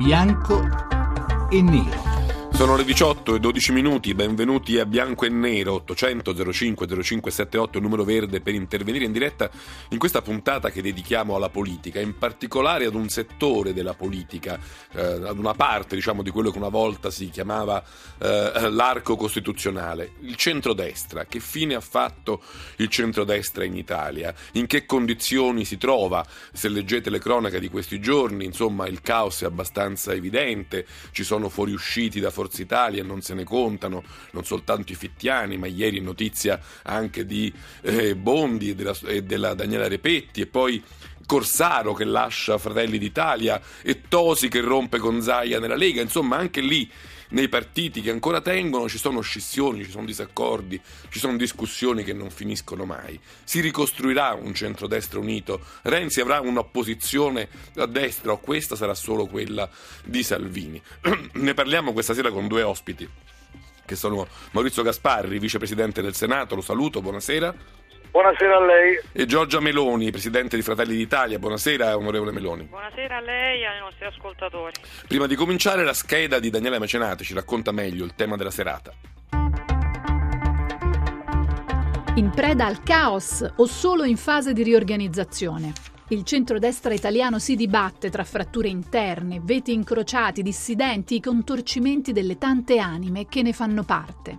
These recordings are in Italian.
bianco e nero. Sono le 18 e 12 minuti, benvenuti a Bianco e Nero 800 05 0578, numero verde per intervenire in diretta in questa puntata che dedichiamo alla politica, in particolare ad un settore della politica, eh, ad una parte diciamo di quello che una volta si chiamava eh, l'arco costituzionale, il centrodestra. Che fine ha fatto il centrodestra in Italia? In che condizioni si trova? Se leggete le cronache di questi giorni, insomma il caos è abbastanza evidente, ci sono fuoriusciti da Forza Forza Italia, non se ne contano non soltanto i fittiani, ma ieri notizia anche di eh, Bondi e della, e della Daniela Repetti e poi Corsaro che lascia Fratelli d'Italia e Tosi che rompe con Zaia nella Lega, insomma anche lì nei partiti che ancora tengono ci sono scissioni, ci sono disaccordi, ci sono discussioni che non finiscono mai. Si ricostruirà un centrodestra unito, Renzi avrà un'opposizione a destra o questa sarà solo quella di Salvini. ne parliamo questa sera con due ospiti che sono Maurizio Gasparri, vicepresidente del Senato, lo saluto, buonasera. Buonasera a lei. E Giorgia Meloni, Presidente di Fratelli d'Italia. Buonasera, onorevole Meloni. Buonasera a lei e ai nostri ascoltatori. Prima di cominciare, la scheda di Daniele Mecenati ci racconta meglio il tema della serata. In preda al caos o solo in fase di riorganizzazione? Il centrodestra italiano si dibatte tra fratture interne, veti incrociati, dissidenti, i contorcimenti delle tante anime che ne fanno parte.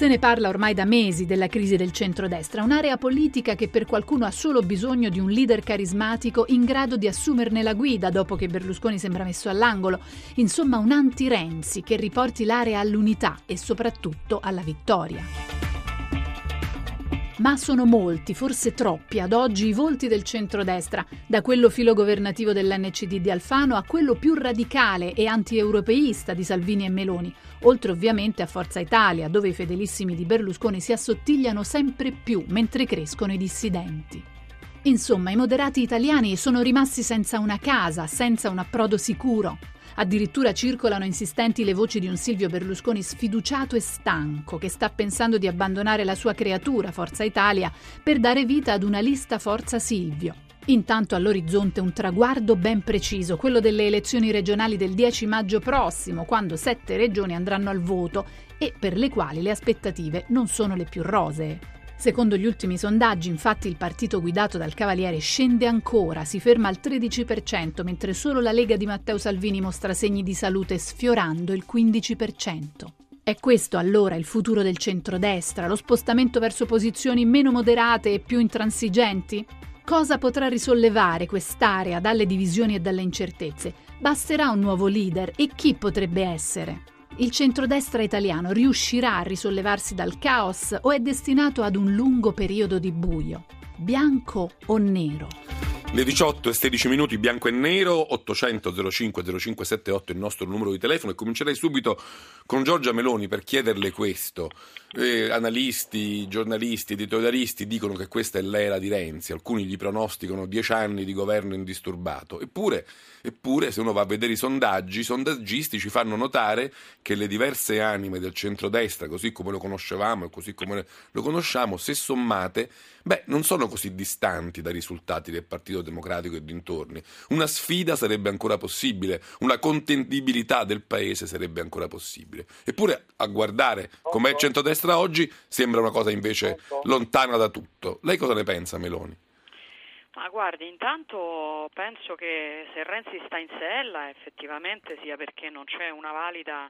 Se ne parla ormai da mesi della crisi del centrodestra, un'area politica che per qualcuno ha solo bisogno di un leader carismatico in grado di assumerne la guida dopo che Berlusconi sembra messo all'angolo. Insomma, un anti-Renzi che riporti l'area all'unità e soprattutto alla vittoria. Ma sono molti, forse troppi, ad oggi i volti del centrodestra, da quello filogovernativo dell'NCD di Alfano a quello più radicale e anti-europeista di Salvini e Meloni, oltre ovviamente a Forza Italia, dove i fedelissimi di Berlusconi si assottigliano sempre più mentre crescono i dissidenti. Insomma, i moderati italiani sono rimasti senza una casa, senza un approdo sicuro. Addirittura circolano insistenti le voci di un Silvio Berlusconi sfiduciato e stanco che sta pensando di abbandonare la sua creatura, Forza Italia, per dare vita ad una lista Forza Silvio. Intanto all'orizzonte un traguardo ben preciso, quello delle elezioni regionali del 10 maggio prossimo, quando sette regioni andranno al voto e per le quali le aspettative non sono le più rosee. Secondo gli ultimi sondaggi, infatti, il partito guidato dal Cavaliere scende ancora, si ferma al 13%, mentre solo la Lega di Matteo Salvini mostra segni di salute sfiorando il 15%. È questo allora il futuro del centrodestra, lo spostamento verso posizioni meno moderate e più intransigenti? Cosa potrà risollevare quest'area dalle divisioni e dalle incertezze? Basterà un nuovo leader e chi potrebbe essere? Il centrodestra italiano riuscirà a risollevarsi dal caos o è destinato ad un lungo periodo di buio? Bianco o nero? Le 18 e 16 minuti, bianco e nero, 800 05 0578 è il nostro numero di telefono e comincerei subito con Giorgia Meloni per chiederle questo. Eh, analisti, giornalisti, editorialisti dicono che questa è l'era di Renzi, alcuni gli pronosticano dieci anni di governo indisturbato, eppure, eppure se uno va a vedere i sondaggi, i sondaggisti ci fanno notare che le diverse anime del centrodestra, così come lo conoscevamo e così come lo conosciamo, se sommate, beh, non sono così distanti dai risultati del Partito Democratico e dintorni. Una sfida sarebbe ancora possibile, una contendibilità del paese sarebbe ancora possibile. Eppure a guardare com'è il centrodestra oggi sembra una cosa invece lontana da tutto. Lei cosa ne pensa, Meloni? Ma guardi, intanto penso che se Renzi sta in sella effettivamente sia perché non c'è una valida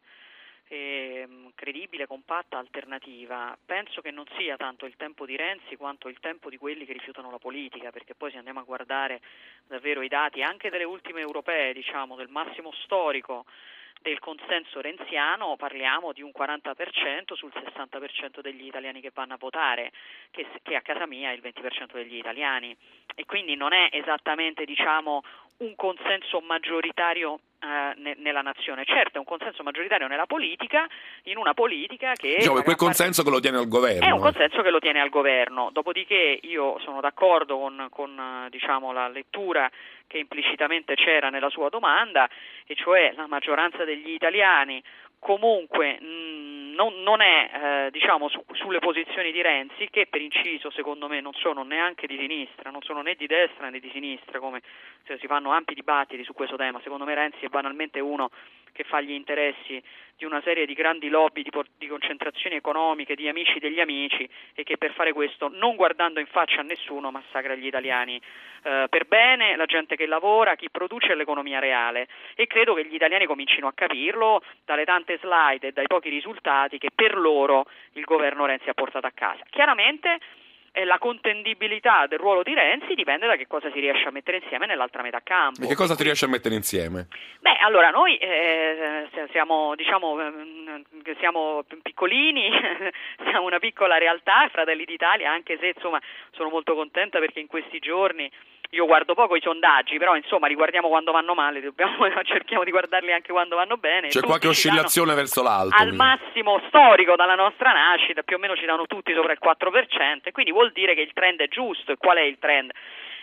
e credibile, compatta alternativa. Penso che non sia tanto il tempo di Renzi quanto il tempo di quelli che rifiutano la politica, perché poi se andiamo a guardare davvero i dati anche delle ultime europee, diciamo del massimo storico del consenso renziano parliamo di un 40% sul 60% degli italiani che vanno a votare, che, che, a casa mia è il 20% degli italiani e quindi non è esattamente diciamo, un consenso maggioritario eh, nella nazione. Certo, è un consenso maggioritario nella politica, in una politica che... Diciamo, è quel consenso parte... che lo tiene al governo. È un consenso che lo tiene al governo, dopodiché io sono d'accordo con, con diciamo, la lettura che implicitamente c'era nella sua domanda, e cioè la maggioranza degli italiani comunque mh, non, non, è eh, diciamo, su, sulle posizioni di Renzi, che per inciso secondo me non sono neanche di sinistra, non sono né di destra né di sinistra, come cioè, si fanno ampi dibattiti su questo tema. Secondo me Renzi è banalmente uno che fa gli interessi di una serie di grandi lobby di, di, concentrazioni economiche, di amici degli amici e che per fare questo, non guardando in faccia a nessuno, massacra gli italiani eh, per bene, la gente che lavora, chi produce l'economia reale e credo che gli italiani comincino a capirlo dalle tante slide e dai pochi risultati che per loro il governo Renzi ha portato a casa. Chiaramente eh, la contendibilità del ruolo di Renzi dipende da che cosa si riesce a mettere insieme nell'altra metà campo. E che cosa si riesce a mettere insieme? Beh, allora noi eh, siamo, diciamo, ehm, siamo piccolini, siamo una piccola realtà, Fratelli d'Italia, anche se insomma sono molto contenta perché in questi giorni io guardo poco i sondaggi, però insomma li guardiamo quando vanno male, dobbiamo, cerchiamo di guardarli anche quando vanno bene. C'è qualche oscillazione verso l'alto. Al massimo storico dalla nostra nascita, più o meno ci danno tutti sopra il 4%, e quindi vuol dire che il trend è giusto. E qual è il trend?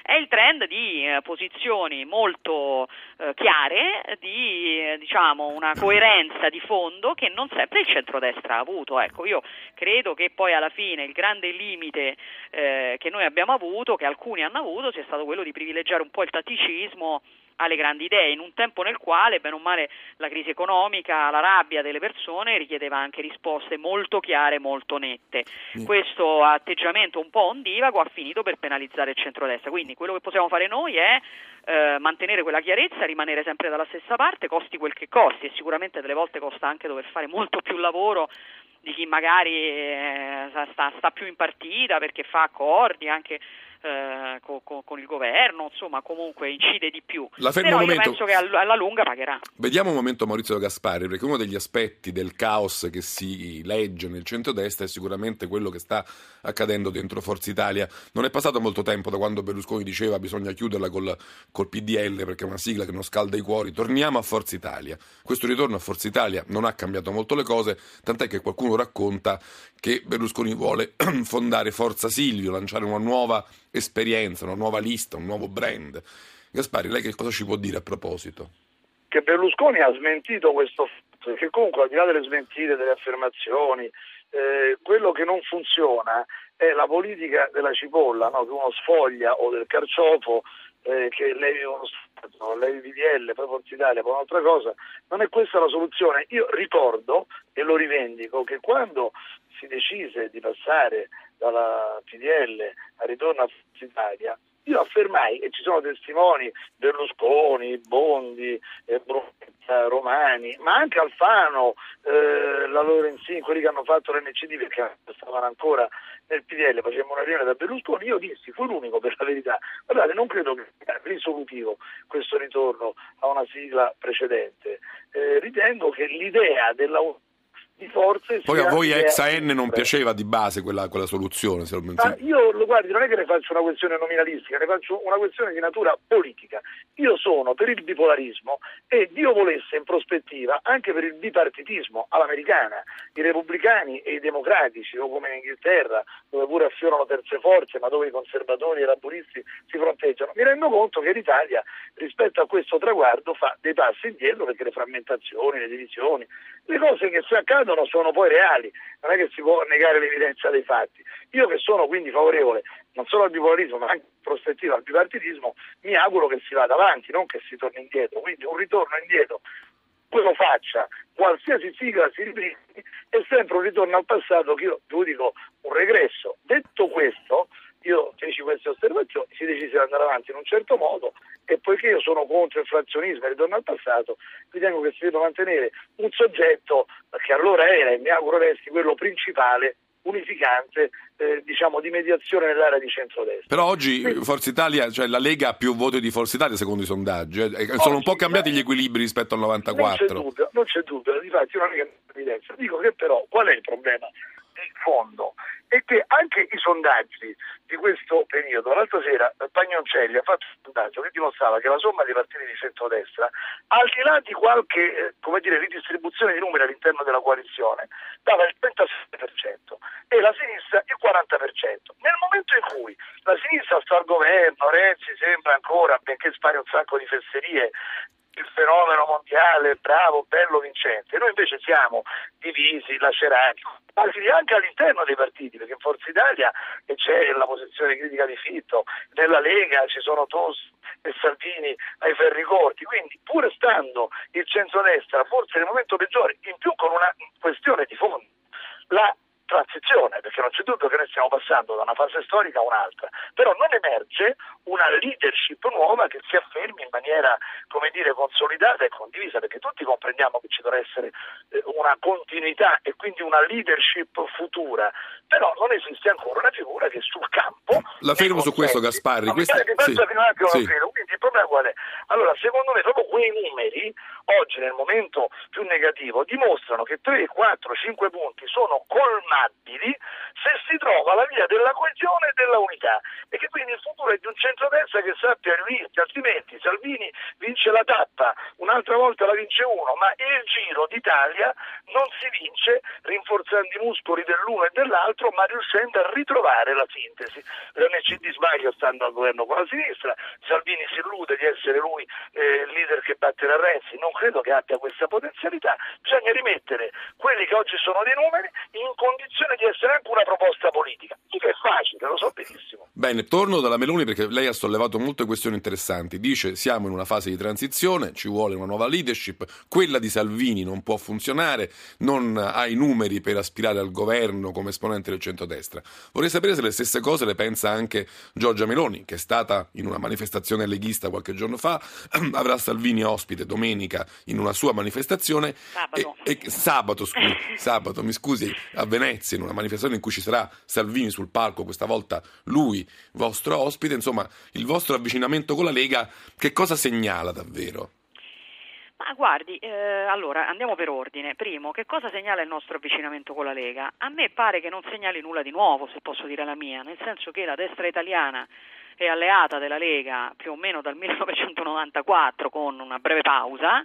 È il trend di eh, posizioni molto eh, chiare, di eh, diciamo, una coerenza di fondo che non sempre il centrodestra ha avuto. Ecco, io credo che poi alla fine il grande limite che noi abbiamo avuto, che alcuni hanno avuto, sia stato quello di privilegiare un po' il tatticismo alle grandi idee, in un tempo nel quale, bene o male, la crisi economica, la rabbia delle persone richiedeva anche risposte molto chiare, molto nette. Mm. Questo atteggiamento un po' ondivago ha finito per penalizzare il centrodestra, quindi quello che possiamo fare noi è eh, mantenere quella chiarezza, rimanere sempre dalla stessa parte, costi quel che costi e sicuramente delle volte costa anche dover fare molto più lavoro di chi magari eh, sta, sta, più in partita perché fa accordi anche eh, con, con, con, il governo, insomma comunque incide di più. La Però io penso che alla lunga pagherà. Vediamo un momento Maurizio Gaspari, perché uno degli aspetti del caos che si legge nel centro-destra è sicuramente quello che sta accadendo dentro Forza Italia. Non è passato molto tempo da quando Berlusconi diceva bisogna chiuderla col, col PDL perché è una sigla che non scalda i cuori. Torniamo a Forza Italia. Questo ritorno a Forza Italia non ha cambiato molto le cose, tant'è che qualcuno racconta che Berlusconi vuole fondare Forza Silvio, lanciare una nuova esperienza, una nuova lista, un nuovo brand. Gaspari, lei che cosa ci può dire a proposito? Che Berlusconi ha smentito questo fatto, che comunque al di là delle smentite, delle affermazioni, eh, quello che non funziona è la politica della cipolla, no? che uno sfoglia o del carciofo eh, che levi uno Stato, levi VDL, poi Forza Italia, poi un'altra cosa, non è questa la soluzione. Io ricordo e lo rivendico che quando si decise di passare dalla PDL al ritorno a Forza Italia, io affermai, e ci sono testimoni, Berlusconi, Bondi, eh, Brunetta, Romani, ma anche Alfano, eh, la Lorenzini, quelli che hanno fatto l'NCD perché stavano ancora nel PDL, facevamo una riunione da Berlusconi, io dissi, fu l'unico per la verità, guardate non credo che sia risolutivo questo ritorno a una sigla precedente, eh, ritengo che l'idea della di forze. Poi a voi ex AN non piaceva di base quella, quella soluzione? Se lo Ma io lo guardi, non è che ne faccio una questione nominalistica, ne faccio una questione di natura politica. Io sono per il bipolarismo e Dio volesse in prospettiva anche per il bipartitismo all'americana, i repubblicani e i democratici, o come in Inghilterra, dove pure affiorano terze forze, ma dove i conservatori e i laburisti si fronteggiano. Mi rendo conto che l'Italia rispetto a questo traguardo fa dei passi indietro perché le frammentazioni, le divisioni, le cose che si accadono sono poi reali, non è che si può negare l'evidenza dei fatti. Io che sono quindi favorevole non solo al bipolarismo ma anche in prospettiva al bipartitismo, mi auguro che si vada avanti, non che si torni indietro. Quindi un ritorno indietro, quello faccia, qualsiasi sigla si riprimi, è sempre un ritorno al passato che io giudico un regresso. Detto questo, io feci queste osservazioni, si decise di andare avanti in un certo modo e poiché io sono contro il frazionismo e ritorno al passato, ritengo che si debba mantenere un soggetto che allora era e mi auguro resti quello principale unificante eh, diciamo di mediazione nell'area di centrodestra. Però oggi Quindi, Forza Italia, cioè la Lega ha più voti di Forza Italia secondo i sondaggi, eh? sono oggi, un po' cambiati gli equilibri rispetto al 94. Non c'è dubbio, non c'è dubbio, difatti non è che evidenza. Dico che però qual è il problema? Di fondo è che anche i sondaggi di questo periodo, l'altra sera Pagnoncelli ha fatto un sondaggio che dimostrava che la somma dei partiti di centrodestra, al di là di qualche eh, dire, ridistribuzione di numeri all'interno della coalizione, dava il 37% e la sinistra il 40%. Nel momento in cui la sinistra sta al governo, Renzi sembra ancora, benché spari un sacco di fesserie, il fenomeno mondiale, bravo, bello, vincente. Noi invece siamo divisi, lacerati, anche all'interno dei partiti, perché in Forza Italia c'è la posizione critica di Fitto, nella Lega ci sono Tosti e Salvini ai ferri corti, quindi pur stando il centrodestra forse nel momento peggiore, in più con una questione di fondo, la transizione, perché non c'è dubbio che noi stiamo passando da una fase storica a un'altra, però non emerge una leadership nuova che si affermi in maniera, come dire, consolidata e condivisa, perché tutti comprendiamo che ci dovrà essere eh, una continuità e quindi una leadership futura, però non esiste ancora una figura che sul campo... La fermo su questo Gasparri. Questa... Sì. Sì. Quindi il problema qual è? Allora, secondo me proprio quei numeri, oggi nel momento più negativo, dimostrano che 3, 4, 5 punti sono colmabili se si trova la via della coesione e della unità e che quindi il futuro è di un centrodestra che sappia riunirsi, altrimenti Salvini vince la tappa, un'altra volta la vince uno, ma il giro d'Italia non si vince rinforzando i muscoli dell'uno e dell'altro, ma riuscendo a ritrovare la sintesi. L'NCD sbaglia stando al governo con la sinistra, Salvini si illude di essere lui eh, il batterà Renzi, non credo che abbia questa potenzialità, bisogna rimettere quelli che oggi sono dei numeri in condizione di essere anche una proposta politica, che è facile, lo so benissimo. Bene, torno dalla Meloni perché lei ha sollevato molte questioni interessanti. Dice siamo in una fase di transizione, ci vuole una nuova leadership, quella di Salvini non può funzionare, non ha i numeri per aspirare al governo come esponente del centrodestra. Vorrei sapere se le stesse cose le pensa anche Giorgia Meloni, che è stata in una manifestazione leghista qualche giorno fa, avrà Salvini ospite domenica in una sua manifestazione. Sabato. E, e, sabato, scusi, sabato, mi scusi, a Venezia, in una manifestazione in cui ci sarà Salvini sul palco, questa volta lui, vostro ospite, insomma, il vostro avvicinamento con la Lega, che cosa segnala davvero? Ma guardi, eh, allora andiamo per ordine. Primo, che cosa segnala il nostro avvicinamento con la Lega? A me pare che non segnali nulla di nuovo, se posso dire la mia, nel senso che la destra italiana è alleata della Lega più o meno dal 1994 con una breve pausa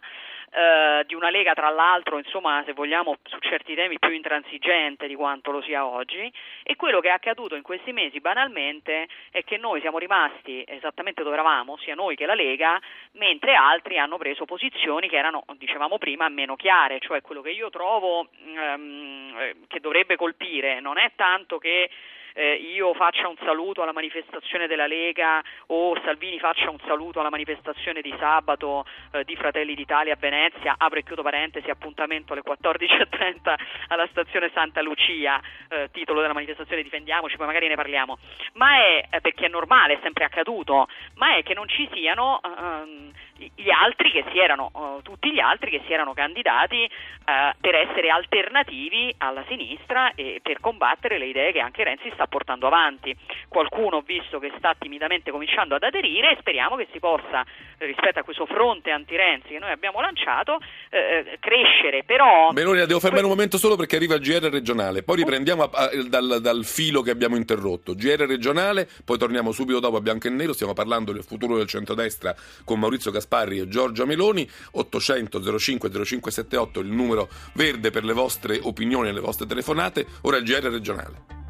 eh, di una Lega tra l'altro, insomma, se vogliamo, su certi temi più intransigente di quanto lo sia oggi. E quello che è accaduto in questi mesi banalmente è che noi siamo rimasti esattamente dove eravamo, sia noi che la Lega, mentre altri hanno preso posizioni che erano, dicevamo prima, meno chiare, cioè quello che io trovo ehm, che dovrebbe colpire non è tanto che eh, io faccia un saluto alla manifestazione della Lega o Salvini faccia un saluto alla manifestazione di sabato eh, di Fratelli d'Italia a Venezia, apro e chiudo parentesi, appuntamento alle 14.30 alla stazione Santa Lucia, eh, titolo della manifestazione Difendiamoci, poi magari ne parliamo, ma è eh, perché è normale, è sempre accaduto, ma è che non ci siano ehm, gli altri che si erano, uh, tutti gli altri che si erano candidati uh, per essere alternativi alla sinistra e per combattere le idee che anche Renzi sta portando avanti. Qualcuno ho visto che sta timidamente cominciando ad aderire e speriamo che si possa, rispetto a questo fronte anti-Renzi che noi abbiamo lanciato, eh, crescere. Però... Meloni, devo fermare un momento solo perché arriva il GR regionale, poi riprendiamo a, a, dal, dal, filo che abbiamo interrotto. GR regionale, poi torniamo subito dopo a Bianco e Nero, stiamo parlando del futuro del centrodestra con Maurizio Gasparri Gasparri e Giorgia Meloni, 800 05 0578 il numero verde per le vostre opinioni e le vostre telefonate, ora il GR regionale.